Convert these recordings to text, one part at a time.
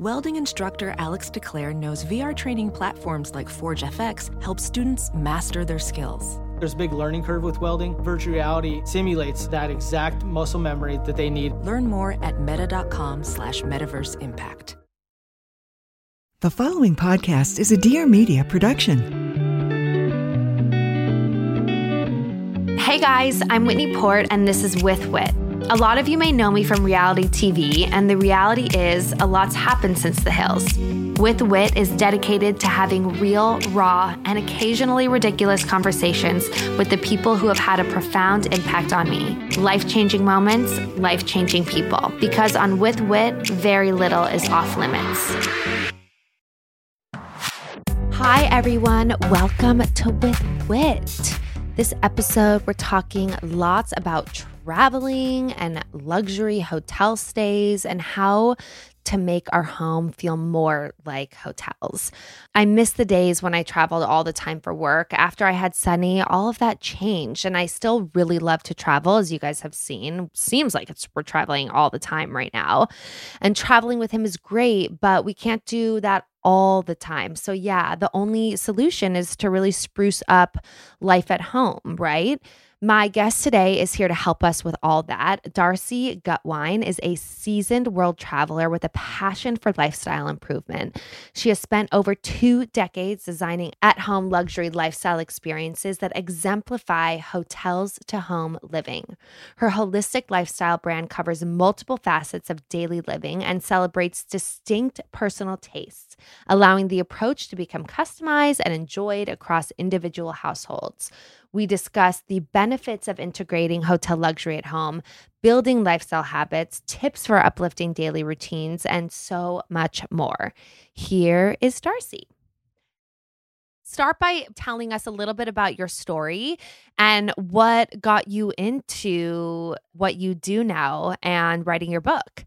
Welding instructor Alex DeClaire knows VR training platforms like Forge FX help students master their skills. There's a big learning curve with welding. Virtual reality simulates that exact muscle memory that they need. Learn more at meta.com slash metaverse impact. The following podcast is a Dear Media production. Hey guys, I'm Whitney Port, and this is With Whit. A lot of you may know me from reality TV, and the reality is a lot's happened since the hills. With Whit is dedicated to having real, raw, and occasionally ridiculous conversations with the people who have had a profound impact on me. Life changing moments, life changing people. Because on With Whit, very little is off limits. Hi, everyone. Welcome to With Whit. This episode, we're talking lots about traveling and luxury hotel stays and how to make our home feel more like hotels. I miss the days when I traveled all the time for work. After I had Sunny, all of that changed, and I still really love to travel, as you guys have seen. Seems like it's we're traveling all the time right now, and traveling with him is great, but we can't do that all the time. So, yeah, the only solution is to really spruce up life at home, right? My guest today is here to help us with all that. Darcy Guttwein is a seasoned world traveler with a passion for lifestyle improvement. She has spent over two decades designing at home luxury lifestyle experiences that exemplify hotels to home living. Her holistic lifestyle brand covers multiple facets of daily living and celebrates distinct personal tastes, allowing the approach to become customized and enjoyed across individual households. We discuss the benefits of integrating hotel luxury at home, building lifestyle habits, tips for uplifting daily routines, and so much more. Here is Darcy. Start by telling us a little bit about your story and what got you into what you do now and writing your book.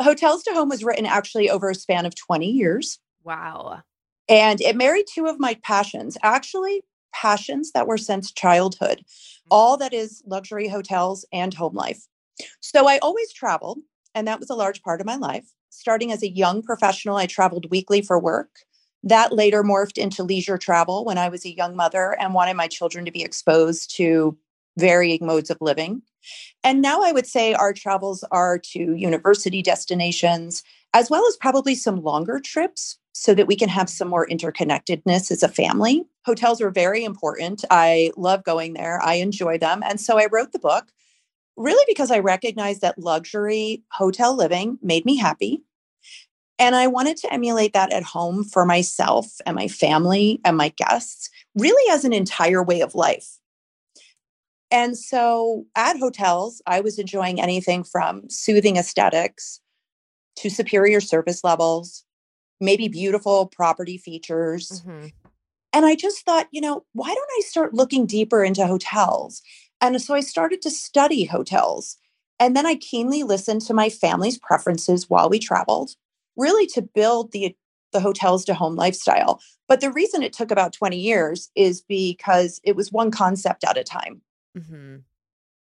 Hotels to Home was written actually over a span of 20 years. Wow. And it married two of my passions. Actually, passions that were since childhood, all mm-hmm. that is luxury hotels and home life. So I always traveled, and that was a large part of my life. Starting as a young professional, I traveled weekly for work. That later morphed into leisure travel when I was a young mother and wanted my children to be exposed to varying modes of living. And now I would say our travels are to university destinations, as well as probably some longer trips so that we can have some more interconnectedness as a family. Hotels are very important. I love going there, I enjoy them. And so I wrote the book really because I recognized that luxury hotel living made me happy. And I wanted to emulate that at home for myself and my family and my guests, really as an entire way of life. And so at hotels, I was enjoying anything from soothing aesthetics to superior service levels maybe beautiful property features. Mm-hmm. And I just thought, you know, why don't I start looking deeper into hotels? And so I started to study hotels. And then I keenly listened to my family's preferences while we traveled, really to build the the hotels to home lifestyle. But the reason it took about 20 years is because it was one concept at a time. Mm-hmm.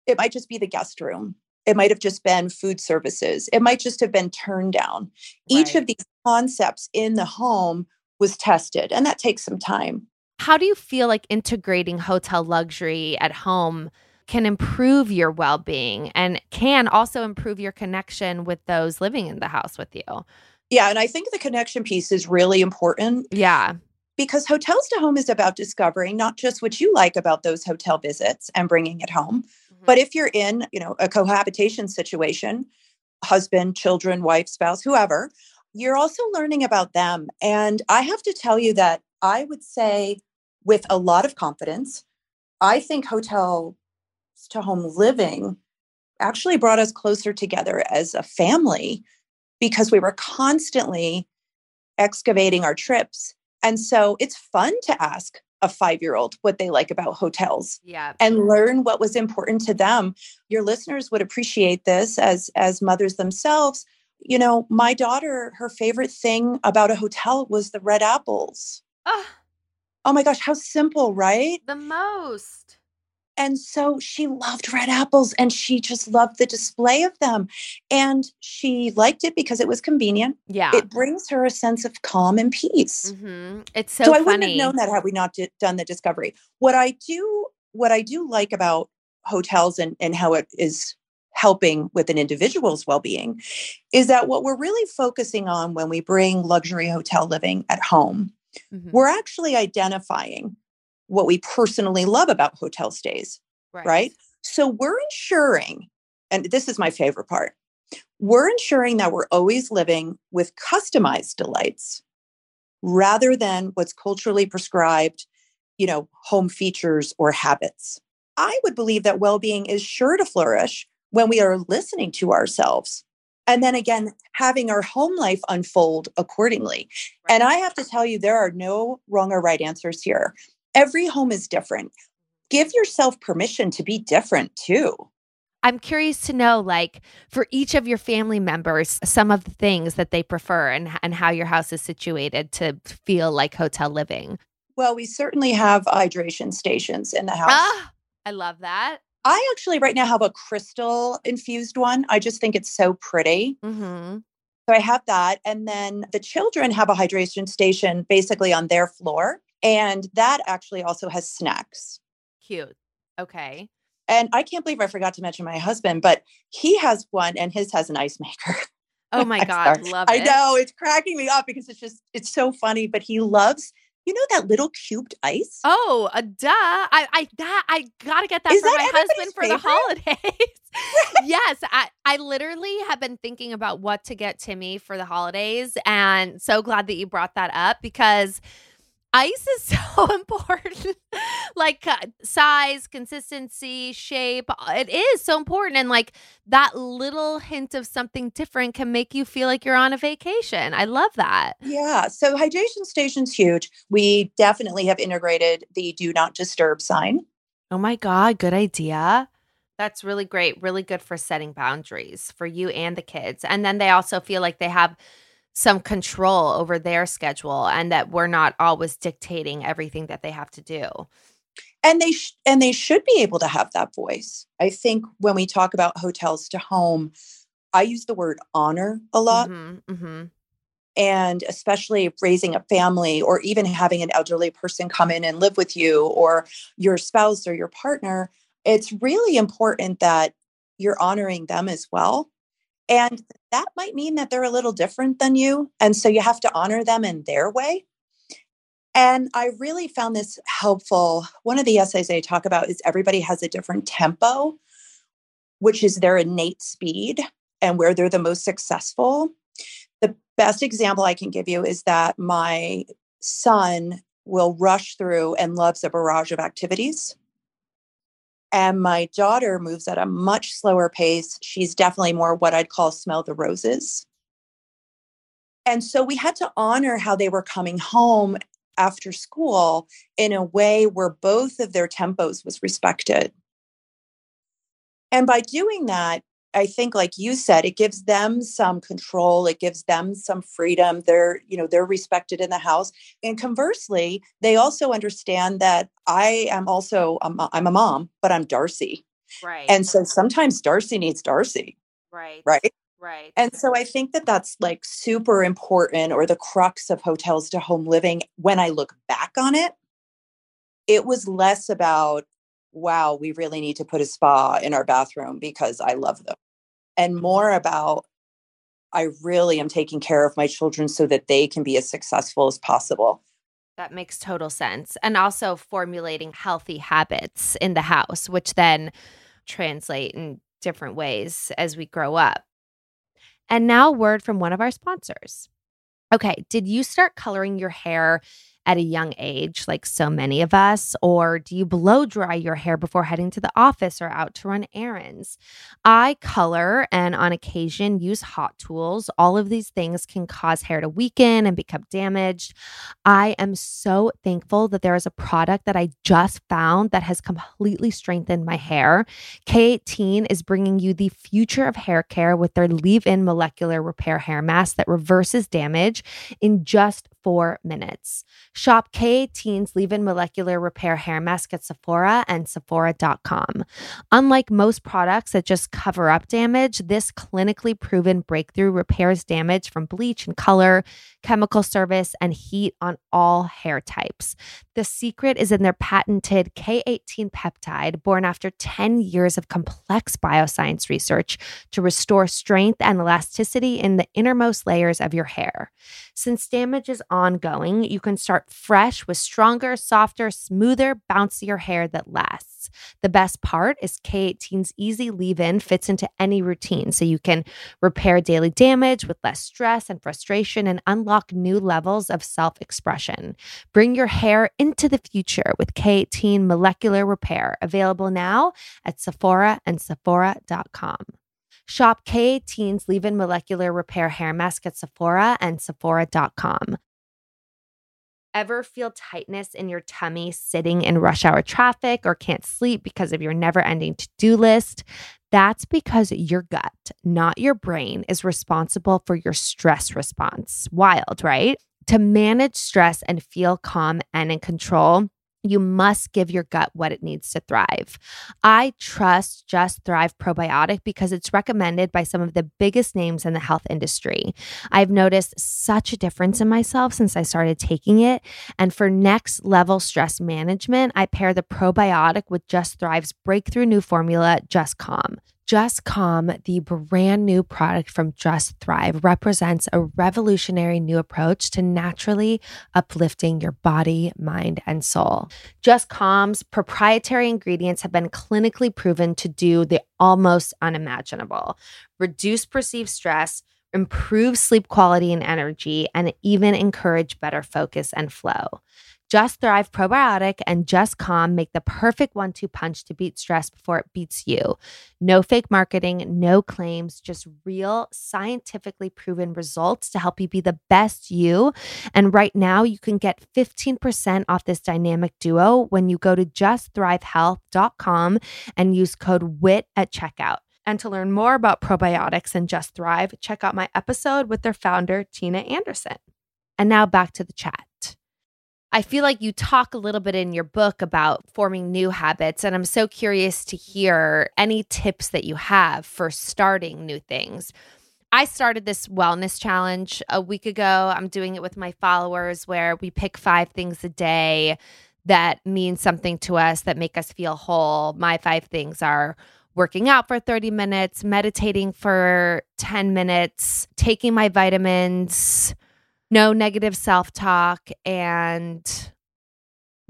It might just be the guest room. It might have just been food services. It might just have been turned down. Right. Each of these concepts in the home was tested, and that takes some time. How do you feel like integrating hotel luxury at home can improve your well being and can also improve your connection with those living in the house with you? Yeah, and I think the connection piece is really important. Yeah. Because hotels to home is about discovering not just what you like about those hotel visits and bringing it home, mm-hmm. but if you're in, you know, a cohabitation situation, husband, children, wife, spouse, whoever, you're also learning about them. And I have to tell you that I would say, with a lot of confidence, I think hotel to home living actually brought us closer together as a family because we were constantly excavating our trips. And so it's fun to ask a five year old what they like about hotels Yeah. and learn what was important to them. Your listeners would appreciate this as as mothers themselves. You know, my daughter, her favorite thing about a hotel was the red apples. Ah, Oh my gosh, how simple, right? the most. And so she loved red apples and she just loved the display of them. And she liked it because it was convenient. Yeah. It brings her a sense of calm and peace. hmm It's so, So, I wouldn't have known that had we not di- done the discovery. What I do, what I do like about hotels and, and how it is helping with an individual's well-being is that what we're really focusing on when we bring luxury hotel living at home Mhm. we're actually identifying what we personally love about hotel stays right? So we're ensuring, and this is my favorite part, we're ensuring that we're always living with customized delights rather than what's culturally prescribed, you know, home features or habits. I would believe that well being is sure to flourish when we are listening to ourselves. And then again, having our home life unfold accordingly. And I have to tell you, there are no wrong or right answers here. Every home is different give yourself permission to be different too. I'm curious to know, like, for each of your family members, some of the things that they prefer and, and how your house is situated to feel like hotel living. Well, we certainly have hydration stations in the house. Ah, I love that. I actually right now have a crystal infused one. I just think it's so pretty. Mm-hmm. So I have that. And then the children have a hydration station basically on their floor. And that actually also has snacks. Cute. Okay. And I can't believe I forgot to mention my husband, but he has one and his has an ice maker. Oh my God. Love I know it's cracking me up because it's just, it's so funny, but he loves, you know, that little cubed ice? Oh, uh, duh! I, I, that I gotta get that Is for that my husband for the holidays. yes, I, I literally have been thinking about what to get Timmy for the holidays, and so glad that you brought that up because ice is so important. like size, consistency, shape, uh, it is so important, and like that little hint of something different can make you feel like you're on a vacation. I love that. Yeah. So hydration station's huge. We definitely have integrated the do not disturb sign. Oh my God, good idea. That's really great. Really good for setting boundaries for you and the kids. And then they also feel like they have some control over their schedule and that we're not always dictating everything that they have to do. And they sh- and they should be able to have that voice. I think when we talk about hotels to home, I use the word honor a lot Mhm, mhm. and especially raising a family or even having an elderly person come in and live with you or your spouse or your partner, it's really important that you're honoring them as well. And that might mean that they're a little different than you. And so you have to honor them in their way. And I really found this helpful. One of the essays I talk about is everybody has a different tempo, which is their innate speed and where they're the most successful. The best example I can give you is that my son will rush through and loves a barrage of activities. And my daughter moves at a much slower pace. She's definitely more what I'd call smell the roses. And so we had to honor how they were coming home after school in a way where both of their tempos was respected. And by doing that, I think like you said, it gives them some control, it gives them some freedom. They're, you know, they're respected in the house. And conversely, they also understand that I am also I'm a mom, but I'm Darcy. Right. And so sometimes Darcy needs Darcy, right. right? Right. And so I think that that's like super important or the crux of hotels to home living. When I look back on it, it was less about, wow, we really need to put a spa in our bathroom because I love them, and mm-hmm. more about, I really am taking care of my children so that they can be as successful as possible. That makes total sense. And also formulating healthy habits in the house, which then translate in different ways as we grow up. And now, word from one of our sponsors. Okay, did you start coloring your hair at a young age, like so many of us? Or do you blow dry your hair before heading to the office or out to run errands? I color and on occasion use hot tools. All of these things can cause hair to weaken and become damaged. I am so thankful that there is a product that I just found that has completely strengthened my hair. K18 is bringing you the future of hair care with their leave in molecular repair hair mask that reverses damage in just four minutes. Shop K18's leave in molecular repair hair mask at Sephora and Sephora.com. Unlike most products that just cover up damage, this clinically proven breakthrough repairs damage from bleach and color, chemical service, and heat on all hair types. The secret is in their patented K18 peptide, born after 10 years of complex bioscience research to restore strength and elasticity in the innermost layers of your hair. Since damage is ongoing, you can start fresh with stronger, softer, smoother, bouncier hair that lasts. The best part is K18's easy leave in fits into any routine, so you can repair daily damage with less stress and frustration and unlock new levels of self expression. Bring your hair into the future with K18 Molecular Repair, available now at Sephora and Sephora.com. Shop K18's Leave In Molecular Repair Hair Mask at Sephora and Sephora.com. Ever feel tightness in your tummy sitting in rush hour traffic or can't sleep because of your never ending to do list? That's because your gut, not your brain, is responsible for your stress response. Wild, right? To manage stress and feel calm and in control, you must give your gut what it needs to thrive. I trust Just Thrive Probiotic because it's recommended by some of the biggest names in the health industry. I've noticed such a difference in myself since I started taking it. And for next level stress management, I pair the probiotic with Just Thrive's breakthrough new formula, Just Calm. Just Calm, the brand new product from Just Thrive, represents a revolutionary new approach to naturally uplifting your body, mind, and soul. Just Calm's proprietary ingredients have been clinically proven to do the almost unimaginable reduce perceived stress, improve sleep quality and energy, and even encourage better focus and flow. Just Thrive Probiotic and Just Calm make the perfect one two punch to beat stress before it beats you. No fake marketing, no claims, just real scientifically proven results to help you be the best you. And right now, you can get 15% off this dynamic duo when you go to justthrivehealth.com and use code WHIT at checkout. And to learn more about probiotics and Just Thrive, check out my episode with their founder, Tina Anderson. And now back to the chat. I feel like you talk a little bit in your book about forming new habits, and I'm so curious to hear any tips that you have for starting new things. I started this wellness challenge a week ago. I'm doing it with my followers where we pick five things a day that mean something to us that make us feel whole. My five things are working out for 30 minutes, meditating for 10 minutes, taking my vitamins, no negative self talk, and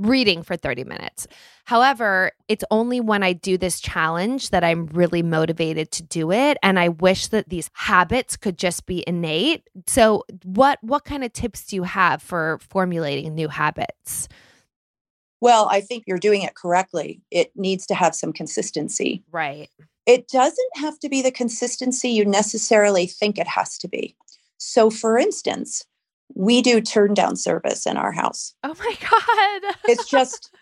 reading for 30 minutes. However, it's only when I do this challenge that I'm really motivated to do it and I wish that these habits could just be innate. So, what what kind of tips do you have for formulating new habits? Well, I think you're doing it correctly. It needs to have some consistency. Right. It doesn't have to be the consistency you necessarily think it has to be. So, for instance, we do turn down service in our house. Oh my God. it's just,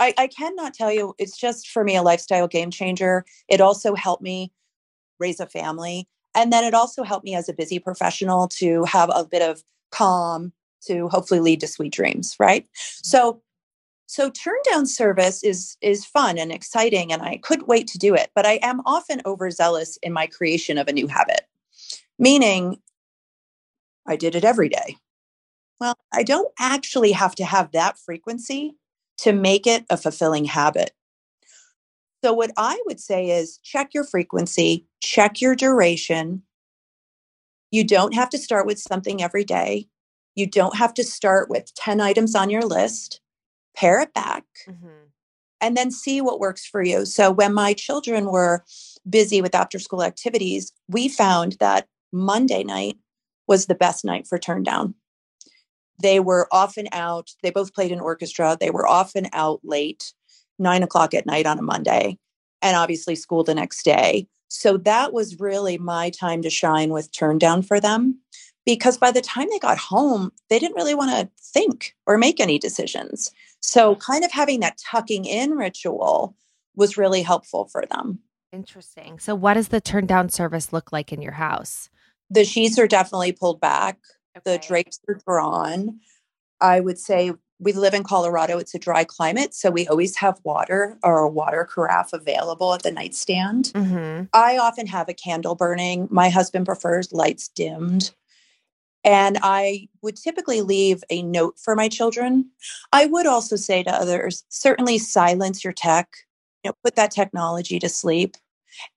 I, I cannot tell you, it's just for me a lifestyle game changer. It also helped me raise a family. And then it also helped me as a busy professional to have a bit of calm to hopefully lead to sweet dreams, right? So so turn down service is is fun and exciting and I couldn't wait to do it, but I am often overzealous in my creation of a new habit. Meaning I did it every day. Well, I don't actually have to have that frequency to make it a fulfilling habit. So, what I would say is check your frequency, check your duration. You don't have to start with something every day. You don't have to start with 10 items on your list. Pare it back mm-hmm. and then see what works for you. So, when my children were busy with after school activities, we found that Monday night was the best night for turn down they were often out. They both played in orchestra. They were often out late, nine o'clock at night on a Monday, and obviously school the next day. So that was really my time to shine with turn down for them because by the time they got home, they didn't really want to think or make any decisions. So, kind of having that tucking in ritual was really helpful for them. Interesting. So, what does the turn down service look like in your house? The sheets are definitely pulled back, the drapes are drawn. I would say we live in Colorado, it's a dry climate. So, we always have water or a water carafe available at the nightstand. Mm-hmm. I often have a candle burning. My husband prefers lights dimmed. And I would typically leave a note for my children. I would also say to others certainly silence your tech, you know, put that technology to sleep.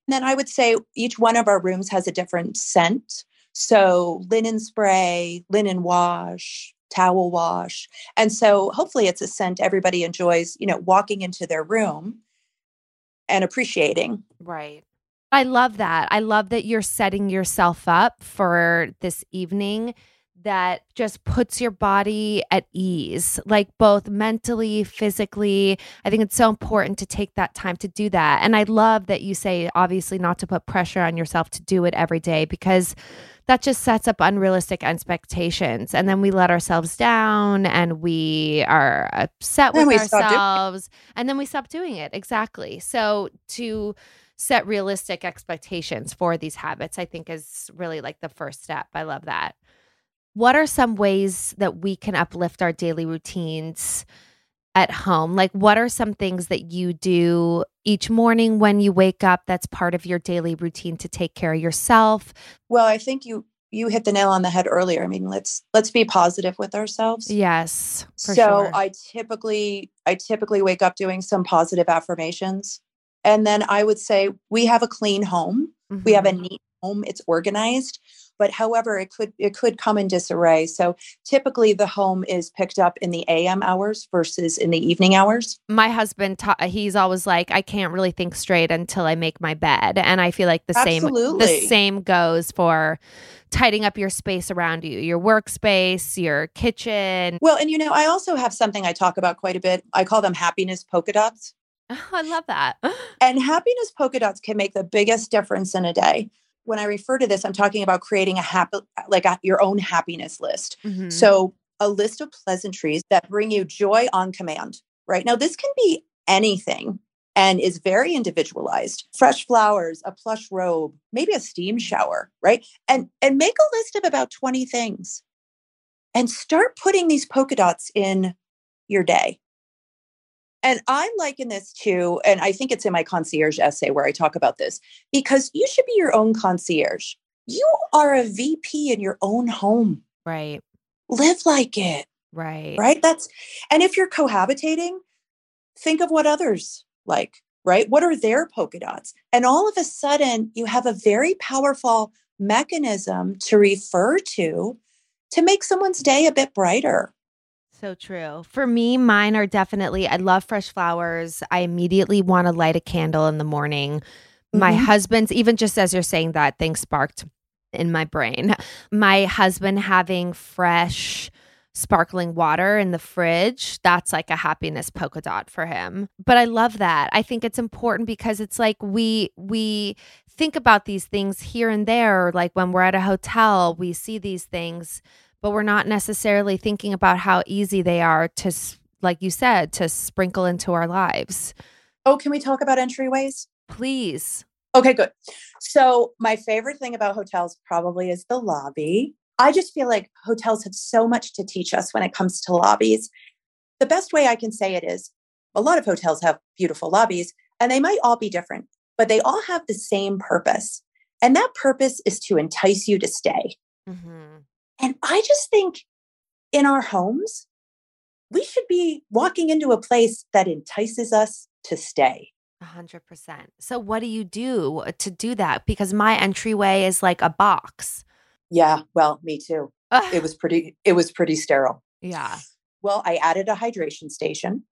And then I would say each one of our rooms has a different scent. So linen spray, linen wash, towel wash. And so hopefully it's a scent everybody enjoys, you know, walking into their room and appreciating. Right. I love that. I love that you're setting yourself up for this evening that just puts your body at ease, like both mentally, physically. I think it's so important to take that time to do that. And I love that you say, obviously, not to put pressure on yourself to do it every day because that just sets up unrealistic expectations. And then we let ourselves down and we are upset with we stop doing it. ourselves. And then we stop doing it. Exactly. So to set realistic expectations for these habits, I think is really like the first step. I love that. What are some ways that we can uplift our daily routines at home? Like, what are some things that you do each morning when you wake up that's part of your daily routine to take care of yourself? Well, I think you you hit the nail on the head earlier. I mean, let's let's be positive with ourselves. Yes, for so sure. I typically I typically wake up doing some positive affirmations. And then I would say we have a clean home. We have a Mhm. neat home. It's organized. But however, it could it could come in disarray. So typically the home is picked up in the AM hours versus in the evening hours. my husband ta- he's always like i can't really think straight until i make my bed and i feel like the same the same goes for tidying up your space around you your workspace your kitchen Well, and you know, I also have something I talk about quite a bit. I call them happiness polka dots. oh, i love that And happiness polka dots can make the biggest difference in a day. When I refer to this, I'm talking about creating a happy, like a, your own happiness list. Mhm. So, a list of pleasantries that bring you joy on command, right? Now, this can be anything and is very individualized. Fresh flowers, a plush robe, maybe a steam shower, right? And and make a list of about 20 things. And start putting these polka dots in your day. And I liken this to, and I think it's in my concierge essay where I talk about this, because you should be your own concierge. You are a VP in your own home. right Live like it, right right? That's, and if you're cohabitating, think of what others like, right? What are their polka dots? And all of a sudden, you have a very powerful mechanism to refer to to make someone's day a bit brighter. So true. For me, mine are definitely, I love fresh flowers. I immediately want to light a candle in the morning. My Mhm. husband's, even just as you're saying that, thing sparked in my brain. My husband having fresh, sparkling water in the fridge, that's like a happiness polka dot for him. But I love that. I think it's important because it's like we, we, think about these things here and there like when we're at a hotel we see these things but we're not necessarily thinking about how easy they are to like you said to sprinkle into our lives Oh, can we talk about entryways? please Okay, good. So, my favorite thing about hotels probably is the lobby. I just feel like hotels have so much to teach us when it comes to lobbies. The best way I can say it is a lot of hotels have beautiful lobbies, and they might all be different, but they all have the same purpose. And that purpose is to entice you to stay. mm-hmm. And I just think in our homes, we should be walking into a place that entices us to stay. A hundred percent. So what do you do uh, to do that? Because my entryway is like a box. Yeah, well, me too. It was pretty it was pretty sterile. yeah, Well, I added a hydration station.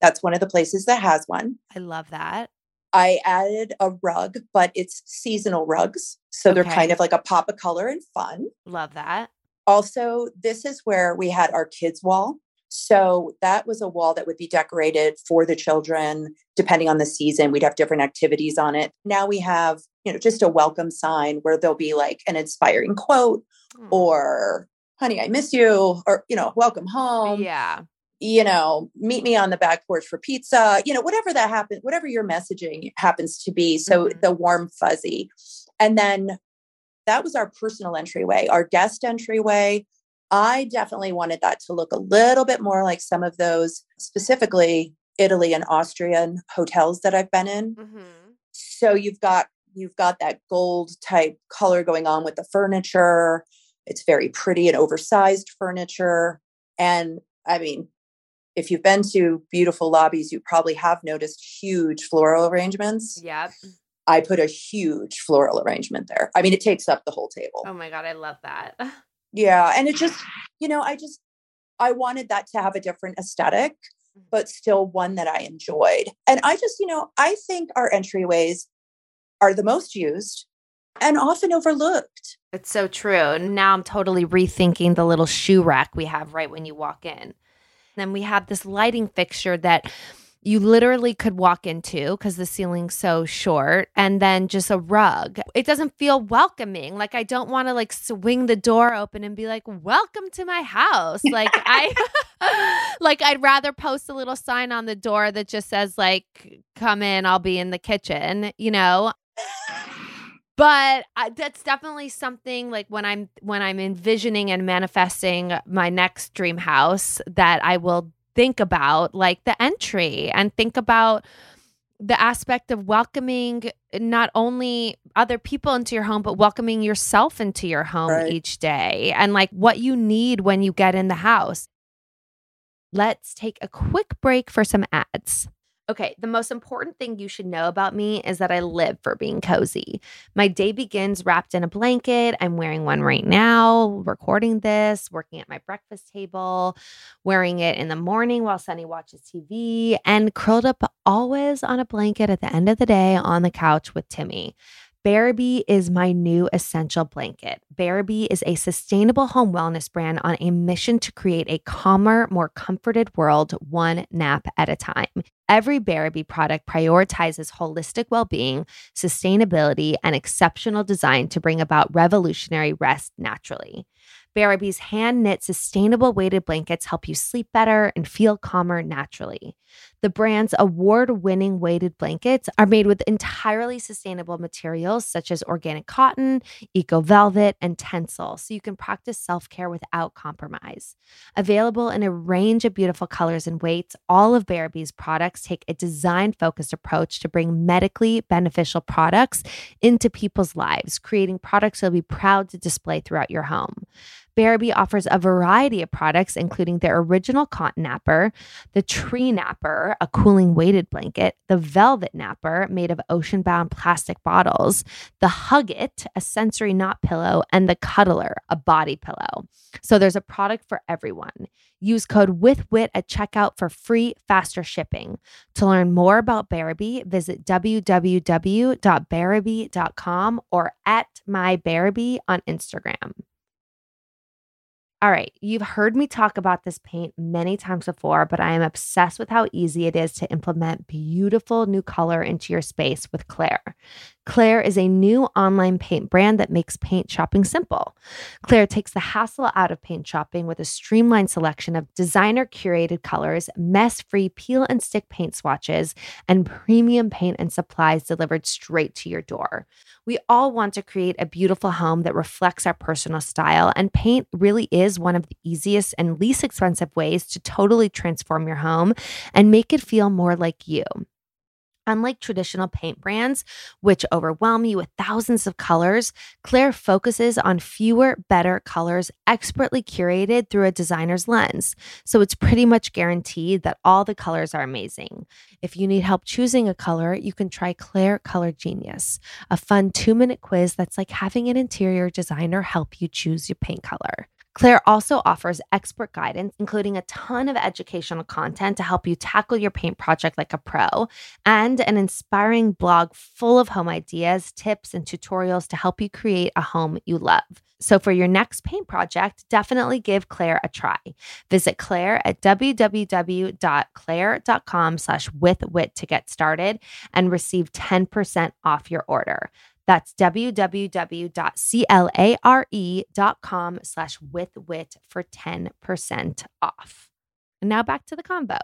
That's one of the places that has one. I love that. I added a rug, but it's seasonal rugs. So they're kind of like a pop of color and fun. Love that. Also, this is where we had our kids' wall. So that was a wall that would be decorated for the children, depending on the season. We'd have different activities on it. Now we have, you know, just a welcome sign where there'll be like an inspiring quote Mm. or honey, I miss you, or, you know, welcome home. yeah. You know, meet me on the back porch for pizza, you know, whatever that happens, whatever your messaging happens to be. So Mhm. the warm fuzzy. And then that was our personal entryway, our guest entryway. I definitely wanted that to look a little bit more like some of those, specifically Italy and Austrian hotels that I've been in. Mm-hmm. So you've got you've got that gold type color going on with the furniture. It's very pretty and oversized furniture. And I mean, if you've been to beautiful lobbies, you probably have noticed huge floral arrangements. Yep. I put a huge floral arrangement there. I mean, it takes up the whole table. Oh my God, I love that. Yeah. And it just, you know, I just, I wanted that to have a different aesthetic, mm-hmm. but still one that I enjoyed. And I just, you know, I think our entryways are the most used and often overlooked. It's so true. Now I'm totally rethinking the little shoe rack we have right when you walk in. Then we have this lighting fixture that you literally could walk into because the ceiling's so short and then just a rug. It doesn't feel welcoming. Like I don't want to like swing the door open and be like, "Welcome to my house." Like I like I'd rather post a little sign on the door that just says like, "Come in, I'll be in the kitchen," you know? but I, that's definitely something like when i'm when i'm envisioning and manifesting my next dream house that i will think about like the entry and think about the aspect of welcoming not only other people into your home but welcoming yourself into your home Right. each day and like what you need when you get in the house let's take a quick break for some ads Okay, the most important thing you should know about me is that I live for being cozy. My day begins wrapped in a blanket. I'm wearing one right now, recording this, working at my breakfast table, wearing it in the morning while Sunny watches TV, and curled up always on a blanket at the end of the day on the couch with Timmy. Bearaby is my new essential blanket. Bearaby is a sustainable home wellness brand on a mission to create a calmer, more comforted world, one nap at a time. Every Bearaby product prioritizes holistic well being, sustainability, and exceptional design to bring about revolutionary rest naturally. Bearaby's hand knit sustainable weighted blankets help you sleep better and feel calmer naturally. The brand's award winning weighted blankets are made with entirely sustainable materials such as organic cotton, eco velvet, and tencel, so you can practice self care without compromise. Available in a range of beautiful colors and weights, all of Bearaby's products take a design focused approach to bring medically beneficial products into people's lives, creating products you'll be proud to display throughout your home. Bearaby offers a variety of products, including their original cotton napper, the tree napper, a cooling weighted blanket, the velvet napper made of ocean bound plastic bottles, the Hug It, a sensory knot pillow, and the Cuddler, a body pillow. So there's a product for everyone. Use code WITHWHIT at checkout for free, faster shipping. To learn more about Bearaby, visit www.bearaby.com or at mybearaby on Instagram. All right, you've heard me talk about this paint many times before, but I am obsessed with how easy it is to implement beautiful new color into your space with Clare. Clare is a new online paint brand that makes paint shopping simple. Clare takes the hassle out of paint shopping with a streamlined selection of designer curated colors, mess free peel and stick paint swatches, and premium paint and supplies delivered straight to your door. We all want to create a beautiful home that reflects our personal style, and paint really is one of the easiest and least expensive ways to totally transform your home and make it feel more like you. Unlike traditional paint brands, which overwhelm you with thousands of colors, Clare focuses on fewer, better colors expertly curated through a designer's lens. So it's pretty much guaranteed that all the colors are amazing. If you need help choosing a color, you can try Clare Color Genius, a fun two minute quiz that's like having an interior designer help you choose your paint color. Clare also offers expert guidance, including a ton of educational content to help you tackle your paint project like a pro, and an inspiring blog full of home ideas, tips, and tutorials to help you create a home you love. So for your next paint project, definitely give Clare a try. Visit Clare at www.clare.com slash withwhit to get started and receive 10% off your order. That's www.clare.com slash withwhit for 10% off. And now back to the combo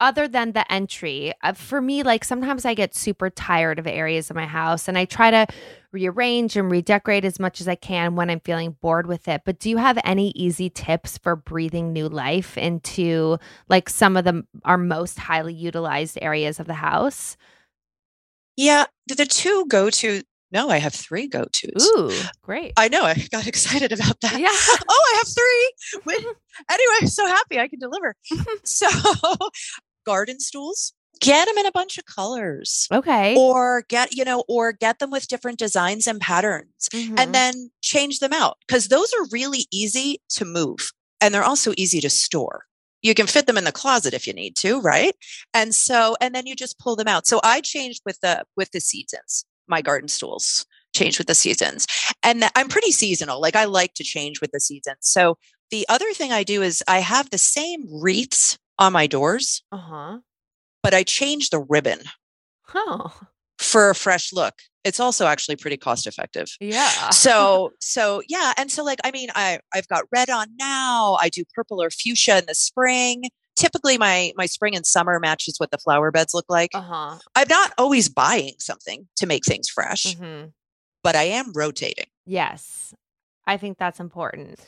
other than the entry, uh, for me, like sometimes I get super tired of areas of my house and I try to rearrange and redecorate as much as I can when I'm feeling bored with it. But do you have any easy tips for breathing new life into like some of the our most highly utilized areas of the house? Yeah, the two go to no, I have three go tos. Ooh, great. I know. I got excited about that. Yeah. Oh, I have three. anyway, I'm so happy I can deliver. so, garden stools, get them in a bunch of colors. Okay. Or get, you know, or get them with different designs and patterns Mhm. and then change them out because those are really easy to move and they're also easy to store. You can fit them in the closet if you need to, right? And so and then you just pull them out. So I changed with the with the seasons. My garden stools change with the seasons. And I'm pretty seasonal. Like I like to change with the seasons. So the other thing I do is I have the same wreaths on my doors, uh-huh. but I change the ribbon Oh. for a fresh look. It's also actually pretty cost effective. Yeah. So so yeah, and so like I mean I I've got red on now. I do purple or fuchsia in the spring. Typically my my spring and summer matches what the flower beds look like. uh-huh. I'm not always buying something to make things fresh, hmm but I am rotating. Yes. I think that's important.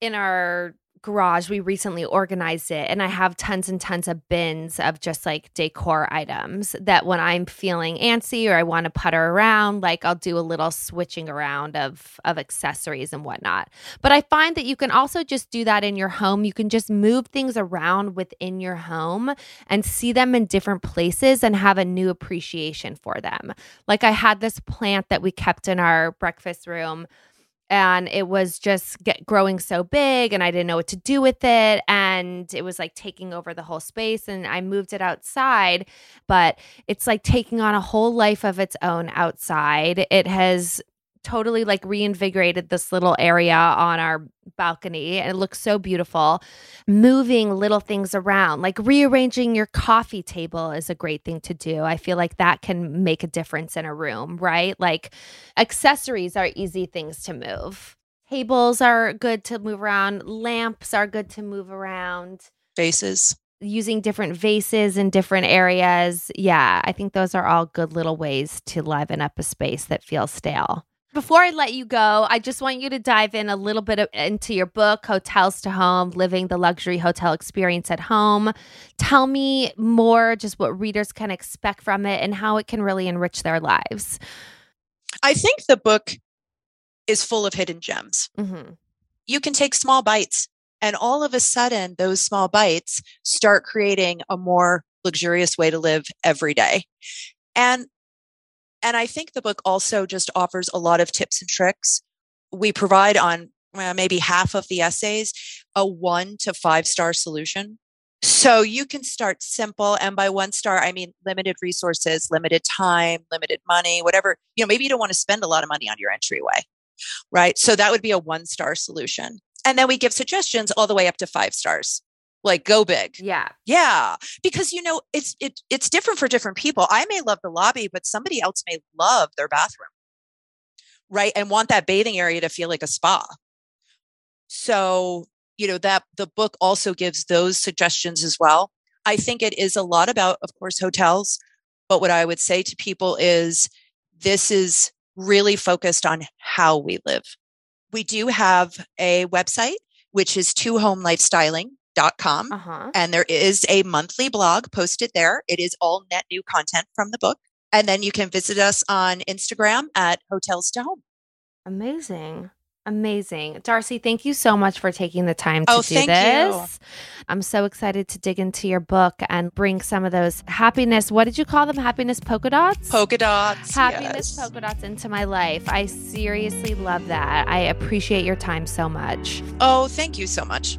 In our garage, we recently organized it, and I have tons and tons of bins of just like decor items that when I'm feeling antsy or I want to putter around, like I'll do a little switching around of of accessories and whatnot. But I find that you can also just do that in your home. You can just move things around within your home and see them in different places and have a new appreciation for them. Like I had this plant that we kept in our breakfast room and it was just get growing so big and I didn't know what to do with it and it was like taking over the whole space and I moved it outside but it's like taking on a whole life of its own outside. It has totally like reinvigorated this little area on our balcony and it looks so beautiful moving little things around like rearranging your coffee table is a great thing to do i feel like that can make a difference in a room right like accessories are easy things to move tables are good to move around lamps are good to move around Faces. using different vases in different areas. Yeah, I think those are all good little ways to liven up a space that feels stale. Before I let you go, I just want you to dive in a little bit of, into your book, Hotels to Home Living the Luxury Hotel Experience at Home. Tell me more just what readers can expect from it and how it can really enrich their lives. I think the book is full of hidden gems. hmm You can take small bites and all of a sudden those small bites start creating a more luxurious way to live every day. And and I think the book also just offers a lot of tips and tricks. We provide on well, maybe half of the essays a 1 to 5 star solution. So you can start simple and by one star I mean limited resources, limited time, limited money, whatever. You know, maybe you don't want to spend a lot of money on your entryway. Right? So that would be a 1 star solution. And then we give suggestions all the way up to 5 stars. Like go big. Yeah. Yeah, because you know it's it it's different for different people. I may love the lobby, but somebody else may love their bathroom, right? And want that bathing area to feel like a spa. So you know that the book also gives those suggestions as well. I think it is a lot about, of course, hotels, but what I would say to people is this is really focused on how we live. We do have a website which is twohomelifestyling.com. Uh-huh. And there is a monthly blog posted there. It is all net new content from the book. And then you can visit us on Instagram at Hotels to Home. Amazing. Amazing. Darcy, thank you so much for taking the time to Oh, do thank this. you. I'm so excited to dig into your book and bring some of those happiness, what did you call them? Happiness polka dots? Polka dots. happiness yes. polka dots into my life. I seriously love that. I appreciate your time so much. Oh, thank you so much.